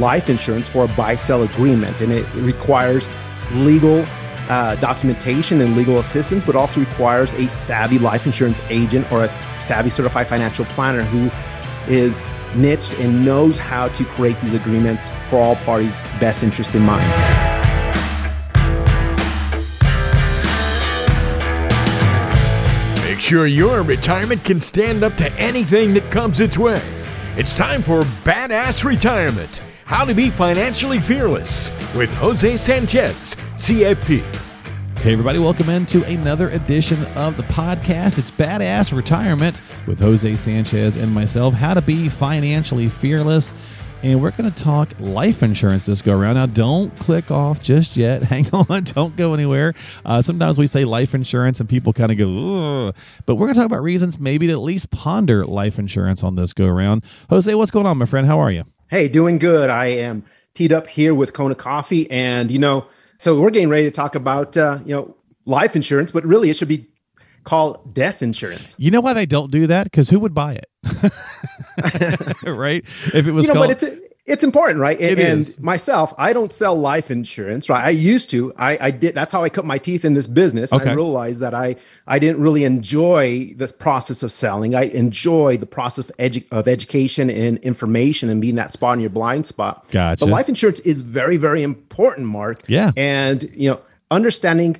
life insurance for a buy sell agreement, and it requires legal uh, documentation and legal assistance, but also requires a savvy life insurance agent or a savvy certified financial planner who is niched and knows how to create these agreements for all parties' best interest in mind. Make sure your retirement can stand up to anything that comes its way. It's time for Badass Retirement How to Be Financially Fearless with Jose Sanchez, CFP. Hey, everybody, welcome into another edition of the podcast. It's Badass Retirement with Jose Sanchez and myself, how to be financially fearless. And we're going to talk life insurance this go around. Now, don't click off just yet. Hang on. Don't go anywhere. Uh, sometimes we say life insurance and people kind of go, Ugh. but we're going to talk about reasons maybe to at least ponder life insurance on this go around. Jose, what's going on, my friend? How are you? Hey, doing good. I am teed up here with Kona Coffee. And, you know, so we're getting ready to talk about uh, you know life insurance, but really it should be called death insurance. You know why they don't do that? Because who would buy it? right? If it was you know, called, but it's it's important, right? It and, is. and myself, I don't sell life insurance, right? I used to. I, I did. That's how I cut my teeth in this business. Okay. I realized that I I didn't really enjoy this process of selling. I enjoy the process of, edu- of education and information and being that spot in your blind spot. Gotcha. But life insurance is very very important, Mark. Yeah. And you know, understanding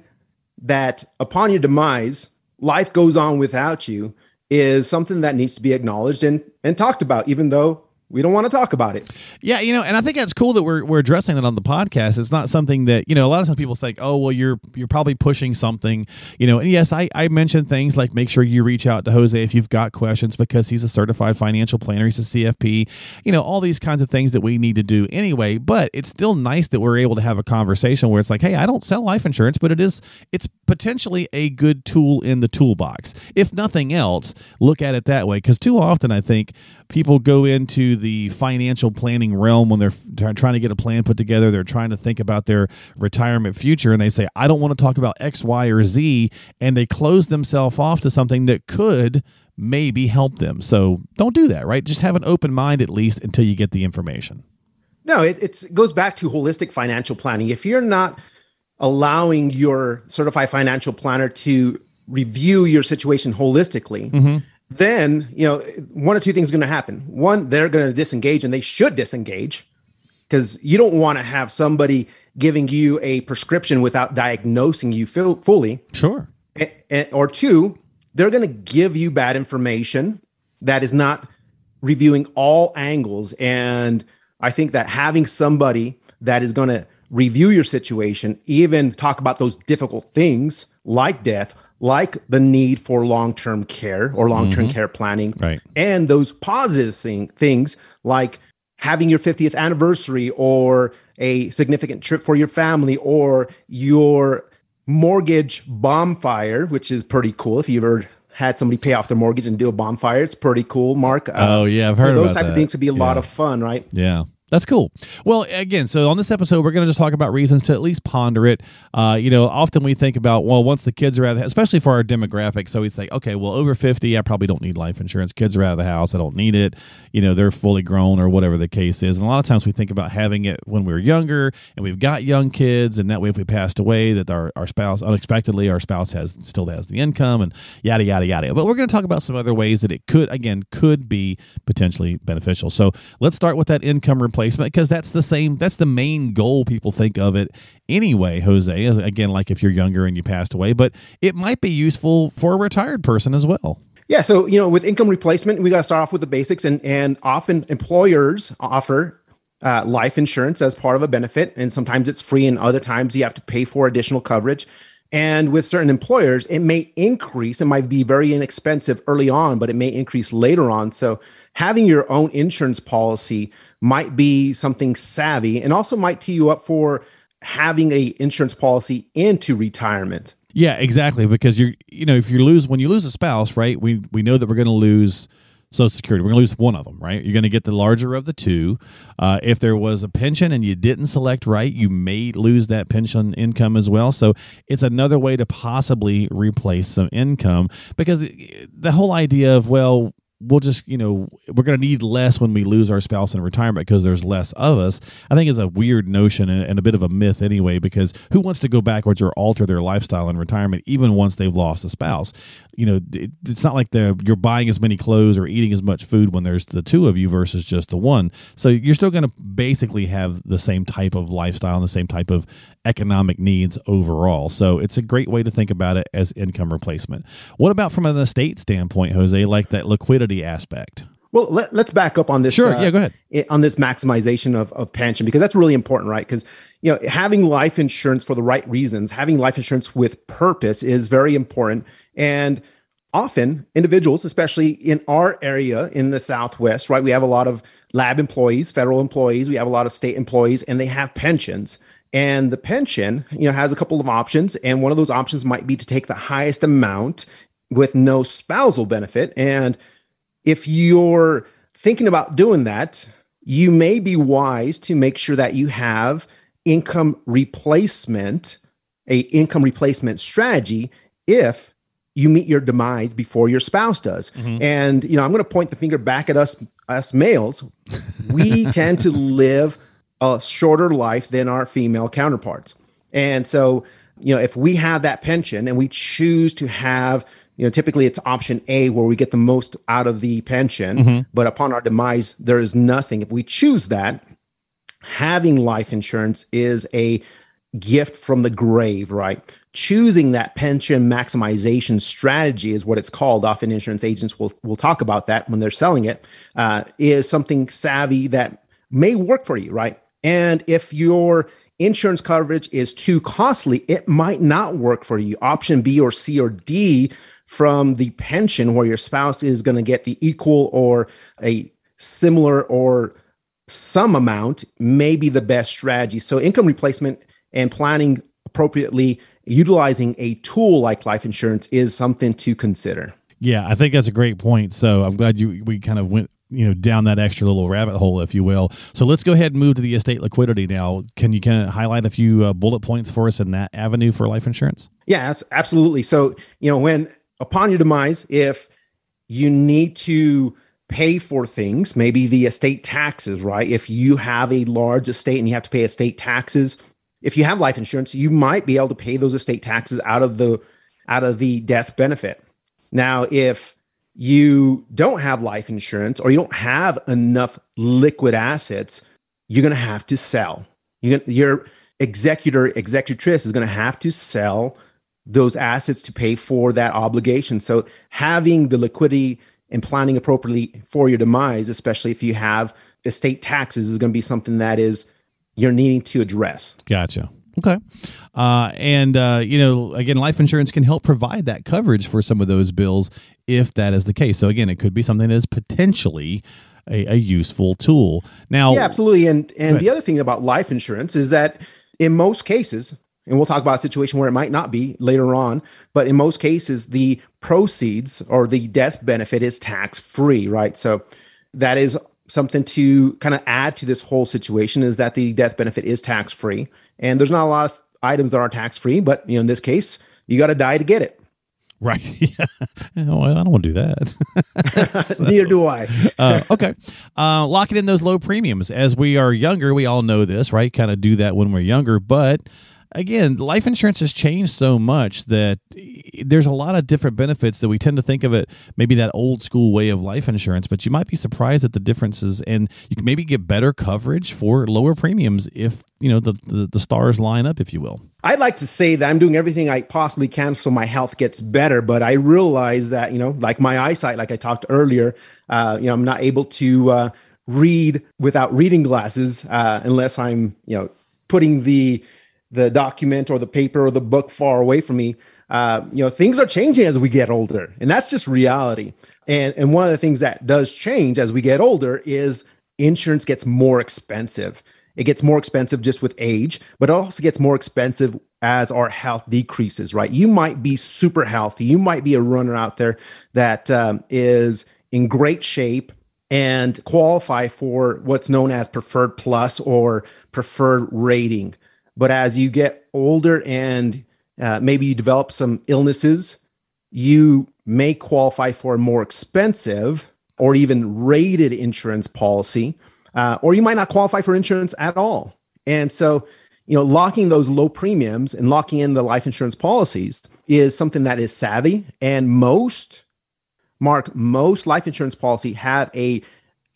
that upon your demise, life goes on without you is something that needs to be acknowledged and and talked about, even though we don't want to talk about it. Yeah, you know, and I think that's cool that we're we're addressing that on the podcast. It's not something that you know. A lot of times people think, oh, well, you're you're probably pushing something, you know. And yes, I I mentioned things like make sure you reach out to Jose if you've got questions because he's a certified financial planner. He's a CFP, you know, all these kinds of things that we need to do anyway. But it's still nice that we're able to have a conversation where it's like, hey, I don't sell life insurance, but it is it's potentially a good tool in the toolbox. If nothing else, look at it that way because too often I think people go into the financial planning realm when they're f- trying to get a plan put together. They're trying to think about their retirement future, and they say, "I don't want to talk about X, Y, or Z," and they close themselves off to something that could maybe help them. So don't do that, right? Just have an open mind at least until you get the information. No, it, goes back to holistic financial planning. If you're not allowing your certified financial planner to review your situation holistically, mm-hmm. Then you know one or two things are going to happen. One, they're going to disengage, and they should disengage because you don't want to have somebody giving you a prescription without diagnosing you fu- fully. Sure. Or two, they're going to give you bad information that is not reviewing all angles. And I think that having somebody that is going to review your situation, even talk about those difficult things like death, like the need for long term care or long term care planning, Right. and those positive thing, things like having your 50th anniversary or a significant trip for your family or your mortgage bonfire, which is pretty cool. If you've ever had somebody pay off their mortgage and do a bonfire, it's pretty cool, Mark. Uh, Oh, yeah, I've heard those type that. of things could be a lot of fun, right? Yeah. That's cool. Well, again, so on this episode, we're going to just talk about reasons to at least ponder it. Uh, you know, often we think about, well, once the kids are out of the house, especially for our demographic, so we think, okay, well, over 50, I probably don't need life insurance. Kids are out of the house. I don't need it. You know, they're fully grown or whatever the case is. And a lot of times we think about having it when we were younger and we've got young kids. And that way, if we passed away, that our, our spouse, unexpectedly, our spouse has still has the income and yada, yada, yada. But we're going to talk about some other ways that it could, again, could be potentially beneficial. So let's start with that income replacement because that's the same, that's the main goal people think of it anyway, Jose. Again, like if you're younger and you passed away, but it might be useful for a retired person as well. Yeah, so you know, with income replacement, we got to start off with the basics, and and often employers offer uh, life insurance as part of a benefit, and sometimes it's free, and other times you have to pay for additional coverage. And with certain employers, it may increase. It might be very inexpensive early on, but it may increase later on. So having your own insurance policy might be something savvy, and also might tee you up for having a insurance policy into retirement. Yeah, exactly. Because you're, you know, if you lose when you lose a spouse, right? We we know that we're going to lose Social Security. We're going to lose one of them, right? You're going to get the larger of the two. Uh, if there was a pension and you didn't select right, you may lose that pension income as well. So it's another way to possibly replace some income because the whole idea of well, we'll just you know we're going to need less when we lose our spouse in retirement because there's less of us. I think is a weird notion and, a bit of a myth anyway because who wants to go backwards or alter their lifestyle in retirement even once they've lost a spouse? You know it, it's not like the you're buying as many clothes or eating as much food when there's the two of you versus just the one. So you're still going to basically have the same type of lifestyle and the same type of economic needs overall. So it's a great way to think about it as income replacement. What about from an estate standpoint jose? Like that liquidity aspect well, let, us back up on this. Sure. Uh, yeah, go ahead. On this maximization of, of pension, because that's really important, right? Because, you know, having life insurance for the right reasons, having life insurance with purpose is very important. And often individuals, especially in our area in the Southwest, right, we have a lot of lab employees, federal employees, we have a lot of state employees, and they have pensions. And the pension, you know, has a couple of options. And one of those options might be to take the highest amount with no spousal benefit. And if you're thinking about doing that, you may be wise to make sure that you have income replacement, a income replacement strategy if you meet your demise before your spouse does. Mm-hmm. And you know, I'm going to point the finger back at us us males. We tend to live a shorter life than our female counterparts. And so, you know, if we have that pension and we choose to have you know, typically it's option A where we get the most out of the pension, mm-hmm. but upon our demise, there is nothing. If we choose that, having life insurance is a gift from the grave, right? Choosing that pension maximization strategy is what it's called. Often insurance agents will, will talk about that when they're selling it. Uh, is something savvy that may work for you, right? And if your insurance coverage is too costly, it might not work for you. Option B or C or D from the pension where your spouse is going to get the equal or a similar or some amount may be the best strategy. So, income replacement and planning appropriately, utilizing a tool like life insurance is something to consider. Yeah, I think that's a great point. So, I'm glad you we kind of went you know down that extra little rabbit hole if you will so let's go ahead and move to the estate liquidity now can you kind of highlight a few uh, bullet points for us in that avenue for life insurance yeah absolutely so you know when upon your demise, if you need to pay for things, maybe the estate taxes, right? If you have a large estate and you have to pay estate taxes, if you have life insurance, you might be able to pay those estate taxes out of the out of the death benefit. Now, if you don't have life insurance or you don't have enough liquid assets, you're going to have to sell. You, your executor, executrix is going to have to sell those assets to pay for that obligation. So having the liquidity and planning appropriately for your demise, especially if you have estate taxes, is going to be something that is you're needing to address. Gotcha. Okay. Uh, and, uh, you know, again, life insurance can help provide that coverage for some of those bills if that is the case. So, again, it could be something that is potentially a, a useful tool. Now, yeah, absolutely. And, and the other thing about life insurance is that in most cases, and we'll talk about a situation where it might not be later on, but in most cases, the proceeds or the death benefit is tax free, right? So that is something to kind of add to this whole situation is that the death benefit is tax free. And there's not a lot of items that are tax free, but you know, in this case, you got to die to get it. Right. Yeah. Well, I don't want to do that. so, Neither do I. uh, okay. Uh, locking in those low premiums. As we are younger, we all know this, right? Kind of do that when we're younger. But again, life insurance has changed so much that there's a lot of different benefits that we tend to think of it maybe that old school way of life insurance, but you might be surprised at the differences and you can maybe get better coverage for lower premiums if, you know, the, the, the stars line up, if you will. I'd like to say that I'm doing everything I possibly can so my health gets better, but I realize that, you know, like my eyesight, like I talked earlier, uh, you know, I'm not able to, uh, read without reading glasses uh, unless I'm, you know, putting the the document or the paper or the book far away from me. Uh, you know, things are changing as we get older, and that's just reality. And and one of the things that does change as we get older is insurance gets more expensive. It gets more expensive just with age, but it also gets more expensive as our health decreases. Right? You might be super healthy. You might be a runner out there that um, is in great shape and qualify for what's known as preferred plus or preferred rating. But as you get older and uh, maybe you develop some illnesses, you may qualify for a more expensive or even rated insurance policy, uh, or you might not qualify for insurance at all. And so, you know, locking those low premiums and locking in the life insurance policies is something that is savvy. And most, Mark, most life insurance policy have a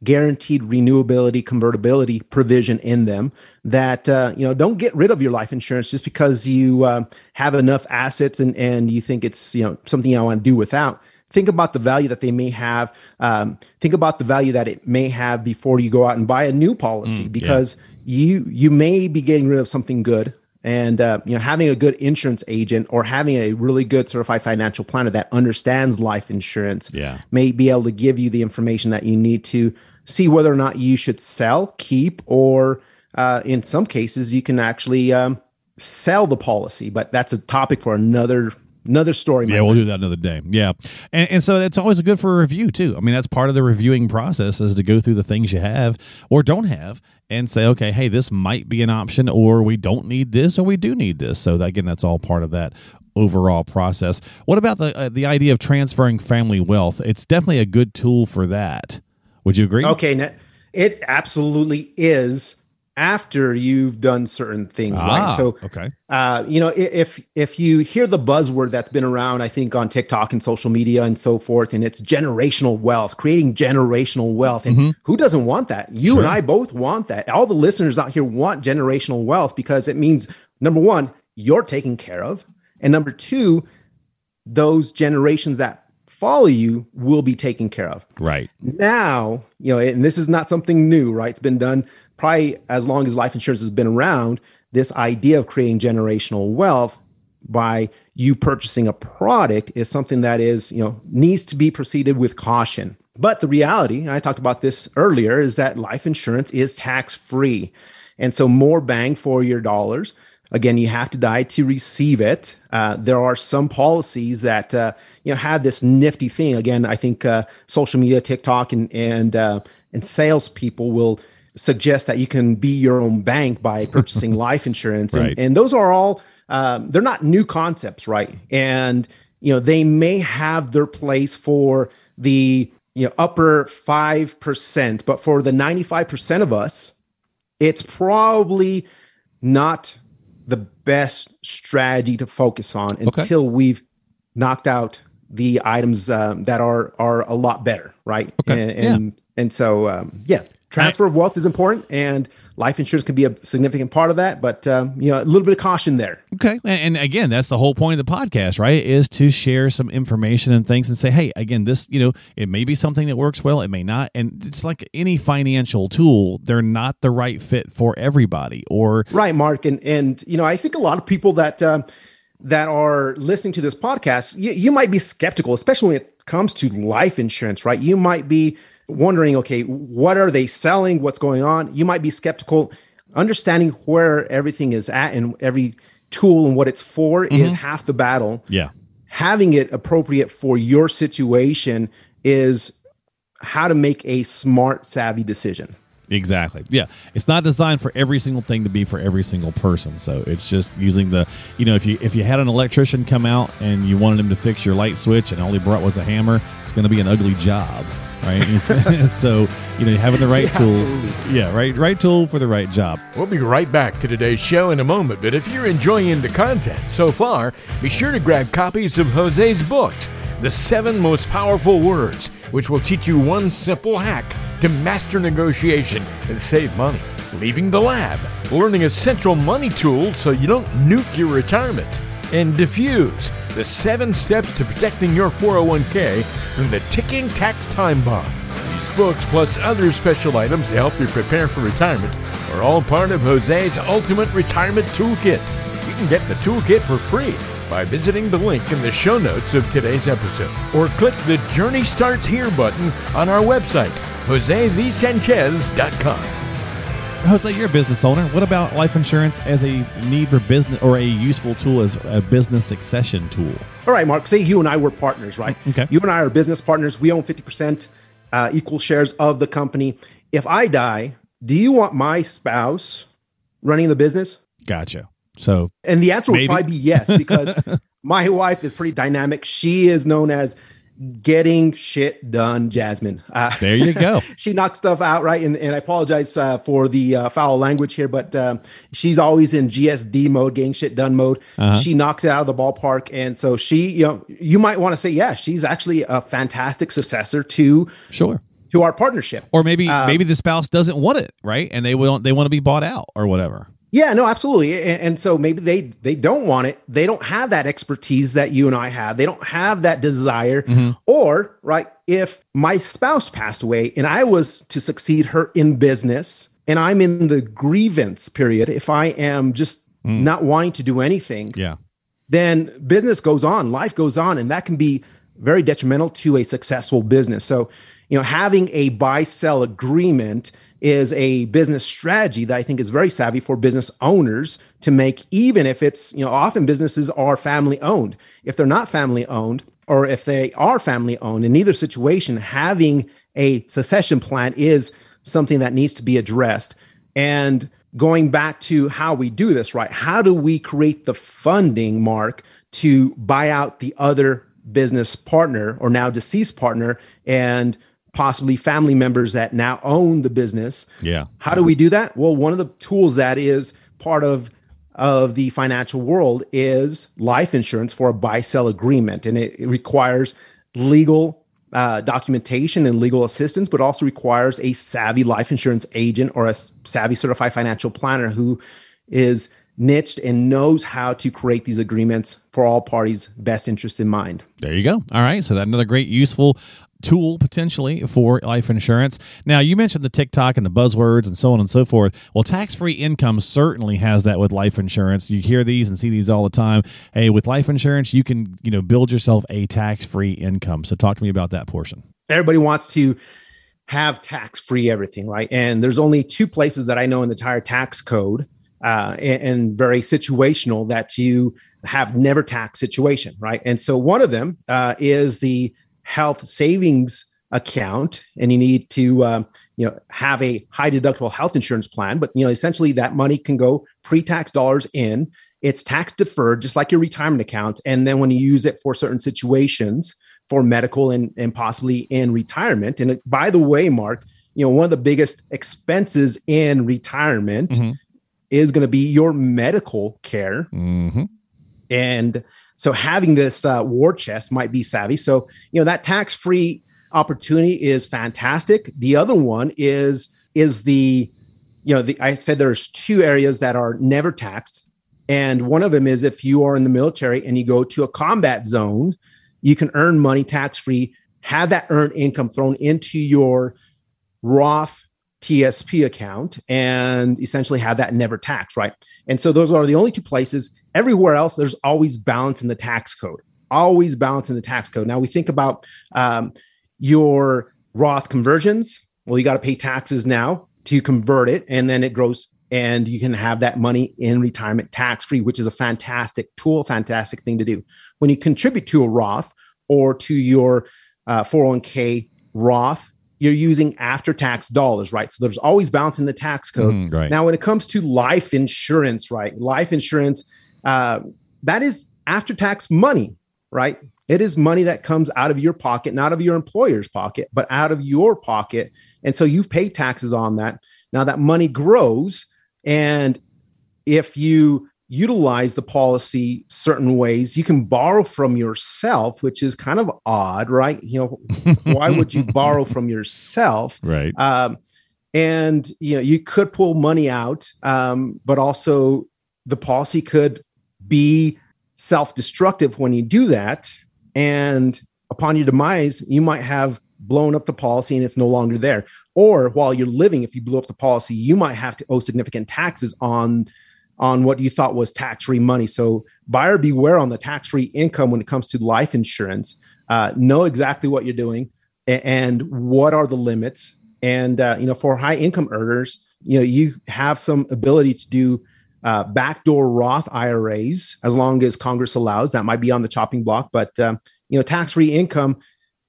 guaranteed renewability convertibility provision in them that uh, you know don't get rid of your life insurance just because you uh, have enough assets and and you think it's you know something you want to do without think about the value that they may have. Um, think about the value that it may have before you go out and buy a new policy, mm, because yeah. you you may be getting rid of something good. And uh, you know, having a good insurance agent or having a really good certified financial planner that understands life insurance yeah. may be able to give you the information that you need to see whether or not you should sell, keep, or uh, in some cases you can actually um, sell the policy. But that's a topic for another another story. Yeah, we'll do that another day. Yeah, and and so it's always good for a review too. I mean, that's part of the reviewing process is to go through the things you have or don't have and say, okay, hey, this might be an option, or we don't need this, or we do need this. So that, again, that's all part of that overall process. What about the uh, the idea of transferring family wealth? It's definitely a good tool for that. Would you agree? Okay, it absolutely is after you've done certain things ah, right so okay uh, you know if if you hear the buzzword that's been around i think on tiktok and social media and so forth and it's generational wealth creating generational wealth and mm-hmm. who doesn't want that you sure. and i both want that all the listeners out here want generational wealth because it means number one you're taken care of and number two those generations that follow you will be taken care of right now you know and this is not something new right it's been done probably as long as life insurance has been around, this idea of creating generational wealth by you purchasing a product is something that is, you know, needs to be proceeded with caution. But the reality, I talked about this earlier, is that life insurance is tax free. And so more bang for your dollars. Again, you have to die to receive it. Uh, there are some policies that uh, you know have this nifty thing. Again, I think uh, social media, TikTok, and and uh, and salespeople will suggest that you can be your own bank by purchasing life insurance. And, right. and those are all, um, they're not new concepts, right? And, you know, they may have their place for the, you know, upper 5%, but for the 95% of us, it's probably not the best strategy to focus on until okay. we've knocked out the items um, that are are a lot better, right? Okay. And and, yeah. and so um, yeah, transfer of wealth is important and life insurance can be a significant part of that but um, you know a little bit of caution there. Okay and, and, again that's the whole point of the podcast right is to share some information and things and say hey again this you know it may be something that works well it may not and it's like any financial tool they're not the right fit for everybody or right mark and and you know i think a lot of people that um, that are listening to this podcast you, you might be skeptical especially when it comes to life insurance right? You might be wondering, okay, what are they selling? What's going on? You might be skeptical. Understanding where everything is at and every tool and what it's for mm-hmm. is half the battle. Yeah. Having it appropriate for your situation is how to make a smart, savvy decision. Exactly. Yeah. It's not designed for every single thing to be for every single person. So it's just using the, you know, if you if you had an electrician come out and you wanted him to fix your light switch and all he brought was a hammer, it's going to be an ugly job right? so you know, having the right yeah, tool, absolutely. yeah, right, right tool for the right job. We'll be right back to today's show in a moment. But if you're enjoying the content so far, be sure to grab copies of Jose's books, "The Seven Most Powerful Words," which will teach you one simple hack to master negotiation and save money. Leaving the lab, learning a central money tool so you don't nuke your retirement, and diffuse the seven steps to protecting your 401k from the ticking tax time bomb. These books, plus other special items to help you prepare for retirement, are all part of Jose's Ultimate Retirement Toolkit. You can get the toolkit for free by visiting the link in the show notes of today's episode or click the Journey Starts Here button on our website, josevsanchez.com. Jose, you're a business owner. What about life insurance as a need for business or a useful tool as a business succession tool? All right, Mark. Say you and I were partners, right? Okay. You and I are business partners. We own 50% uh, equal shares of the company. If I die, do you want my spouse running the business? Gotcha. So, and the answer maybe. would probably be yes, because my wife is pretty dynamic. She is known as getting shit done, Jasmine. Uh, there you go. she knocks stuff out, right? And, and I apologize uh, for the uh, foul language here, but um, she's always in GSD mode, getting shit done mode. Uh-huh. She knocks it out of the ballpark. And so she, you know, you might want to say, yeah, she's actually a fantastic successor to sure to our partnership. Or maybe um, maybe the spouse doesn't want it, right? And they want they want to be bought out or whatever. Yeah, no, absolutely. And, and, so maybe they they don't want it. They don't have that expertise that you and I have. They don't have that desire. Mm-hmm. Or, right, if my spouse passed away and I was to succeed her in business and I'm in the grievance period, if I am just mm. not wanting to do anything, yeah. Then business goes on, life goes on, and that can be very detrimental to a successful business. So, you know, having a buy sell agreement is a business strategy that I think is very savvy for business owners to make, even if it's, you know, often businesses are family owned. If they're not family owned, or if they are family owned, in either situation, having a succession plan is something that needs to be addressed. And going back to how we do this, right? How do we create the funding, Mark, to buy out the other business partner or now deceased partner and possibly family members that now own the business. Yeah. How do we do that? Well, one of the tools that is part of of the financial world is life insurance for a buy sell agreement, and it, it requires legal uh, documentation and legal assistance, but also requires a savvy life insurance agent or a savvy certified financial planner who is niched and knows how to create these agreements for all parties' best interest in mind. There you go. All right. So that another great useful tool potentially for life insurance. Now, you mentioned the TikTok and the buzzwords and so on and so forth. Well, tax free income certainly has that with life insurance. You hear these and see these all the time. Hey, with life insurance, you can you know build yourself a tax free income. So, talk to me about that portion. Everybody wants to have tax free everything, right? And there's only two places that I know in the entire tax code, uh, and, and very situational that you have never tax situation, right? And so one of them uh, is the health savings account and you need to um, you know have a high deductible health insurance plan but you know essentially that money can go pre-tax dollars in it's tax deferred just like your retirement account and then when you use it for certain situations for medical and, and possibly in retirement and by the way mark you know one of the biggest expenses in retirement mm-hmm. is going to be your medical care mm-hmm. and so having this uh, war chest might be savvy. So, you know, that tax free opportunity is fantastic. The other one is, is the, you know, the, I said there's two areas that are never taxed. And one of them is if you are in the military and you go to a combat zone, you can earn money tax free, have that earned income thrown into your Roth TSP account and essentially have that never taxed, right? And so those are the only two places. Everywhere else, there's always balance in the tax code, always balance in the tax code. Now we think about um, your Roth conversions. Well, you got to pay taxes now to convert it, and then it grows, and you can have that money in retirement tax free, which is a fantastic tool, fantastic thing to do. When you contribute to a Roth or to your uh, 401k Roth, you're using after tax dollars, right? So there's always balance in the tax code. Mm, right. Now, when it comes to life insurance, right? Life insurance, uh, that is after tax money, right? It is money that comes out of your pocket, not of your employer's pocket, but out of your pocket. And so you pay taxes on that. Now that money grows. And if you utilize the policy certain ways. You can borrow from yourself, which is kind of odd, right? You know, why would you borrow from yourself? Right. Um, and you know, you could pull money out, um, but also the policy could be self-destructive when you do that. And upon your demise, you might have blown up the policy and it's no longer there. Or while you're living, if you blew up the policy, you might have to owe significant taxes on on what you thought was tax free money. So, buyer beware on the tax free income when it comes to life insurance. Uh, know exactly what you're doing and, and what are the limits. And, uh, you know, for high income earners, you know, you have some ability to do uh, backdoor Roth IRAs as long as Congress allows. That might be on the chopping block, but, um, you know, tax free income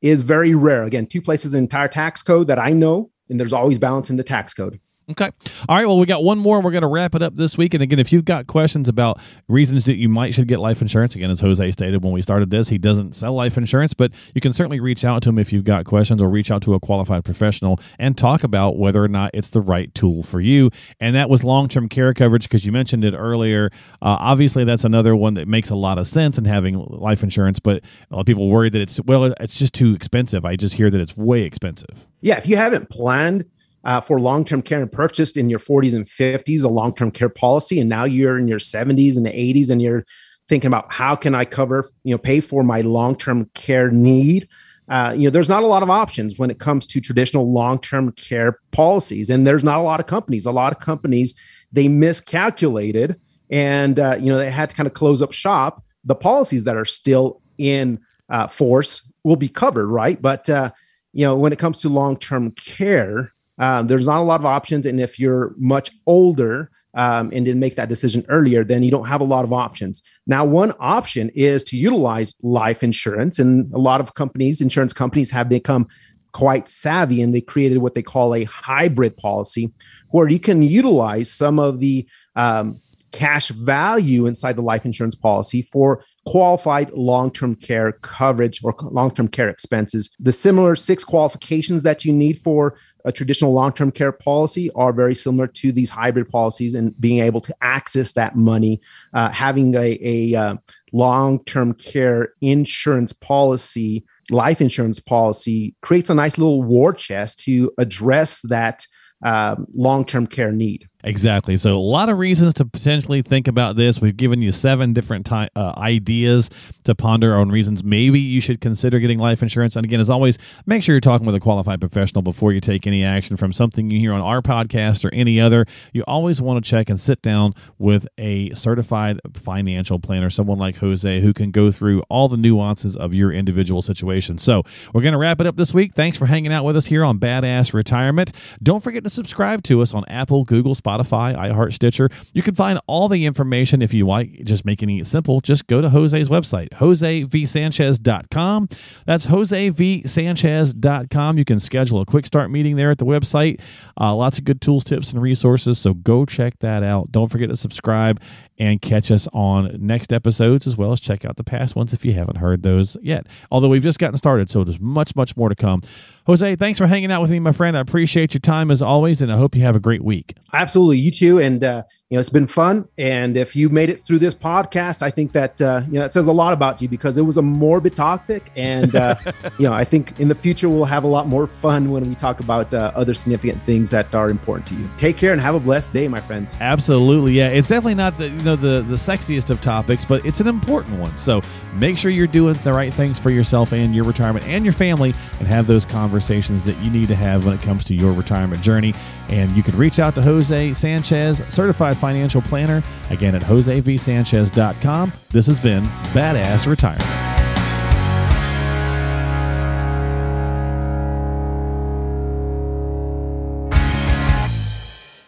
is very rare. Again, two places in the entire tax code that I know, and there's always balance in the tax code. Okay. All right. Well, we got one more. We're going to wrap it up this week. And again, if you've got questions about reasons that you might should get life insurance, again, as Jose stated when we started this, he doesn't sell life insurance, but you can certainly reach out to him if you've got questions or reach out to a qualified professional and talk about whether or not it's the right tool for you. And that was long term care coverage because you mentioned it earlier. Uh, obviously, that's another one that makes a lot of sense in having life insurance, but a lot of people worry that it's, well, it's just too expensive. I just hear that it's way expensive. Yeah. If you haven't planned, uh, for long-term care and purchased in your 40s and 50s a long-term care policy and now you're in your 70s and the 80s and you're thinking about how can i cover you know pay for my long-term care need? Uh, you know there's not a lot of options when it comes to traditional long-term care policies and there's not a lot of companies. A lot of companies they miscalculated and uh, you know they had to kind of close up shop. The policies that are still in uh, force will be covered right? But uh, you know when it comes to long-term care um, there's not a lot of options. And if you're much older um, and didn't make that decision earlier, then you don't have a lot of options. Now, one option is to utilize life insurance. And a lot of companies, insurance companies, have become quite savvy and they created what they call a hybrid policy where you can utilize some of the um, cash value inside the life insurance policy for qualified long-term care coverage or long-term care expenses the similar six qualifications that you need for a traditional long-term care policy are very similar to these hybrid policies and being able to access that money uh, having a, a uh, long-term care insurance policy life insurance policy creates a nice little war chest to address that um, long-term care need Exactly. So, a lot of reasons to potentially think about this. We've given you seven different ty- uh, ideas to ponder on reasons maybe you should consider getting life insurance. And again, as always, make sure you're talking with a qualified professional before you take any action from something you hear on our podcast or any other. You always want to check and sit down with a certified financial planner, someone like Jose, who can go through all the nuances of your individual situation. So, we're going to wrap it up this week. Thanks for hanging out with us here on Badass Retirement. Don't forget to subscribe to us on Apple, Google, Spotify Spotify, iHeart, Stitcher. You can find all the information if you like, just making it simple. Just go to Jose's website, josevsanchez.com. That's josevsanchez.com. You can schedule a quick start meeting there at the website. Uh, lots of good tools, tips, and resources. So go check that out. Don't forget to subscribe and catch us on next episodes as well as check out the past ones if you haven't heard those yet. Although we've just gotten started, so there's much, much more to come. Jose, thanks for hanging out with me, my friend. I appreciate your time as always, and I hope you have a great week. Absolutely. You too. And, uh, you know, it's been fun. And if you made it through this podcast, I think that, uh, you know, it says a lot about you because it was a morbid topic. And, uh, you know, I think in the future, we'll have a lot more fun when we talk about uh, other significant things that are important to you. Take care and have a blessed day, my friends. Absolutely. Yeah. It's definitely not the, you know, the, the sexiest of topics, but it's an important one. So make sure you're doing the right things for yourself and your retirement and your family and have those conversations that you need to have when it comes to your retirement journey. And you can reach out to Jose Sanchez, certified financial planner, again at josevsanchez.com. This has been Badass Retirement.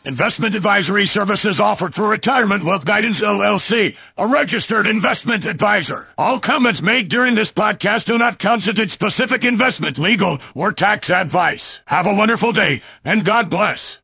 Investment advisory services offered for Retirement Wealth Guidance LLC, a registered investment advisor. All comments made during this podcast do not constitute specific investment, legal, or tax advice. Have a wonderful day and God bless.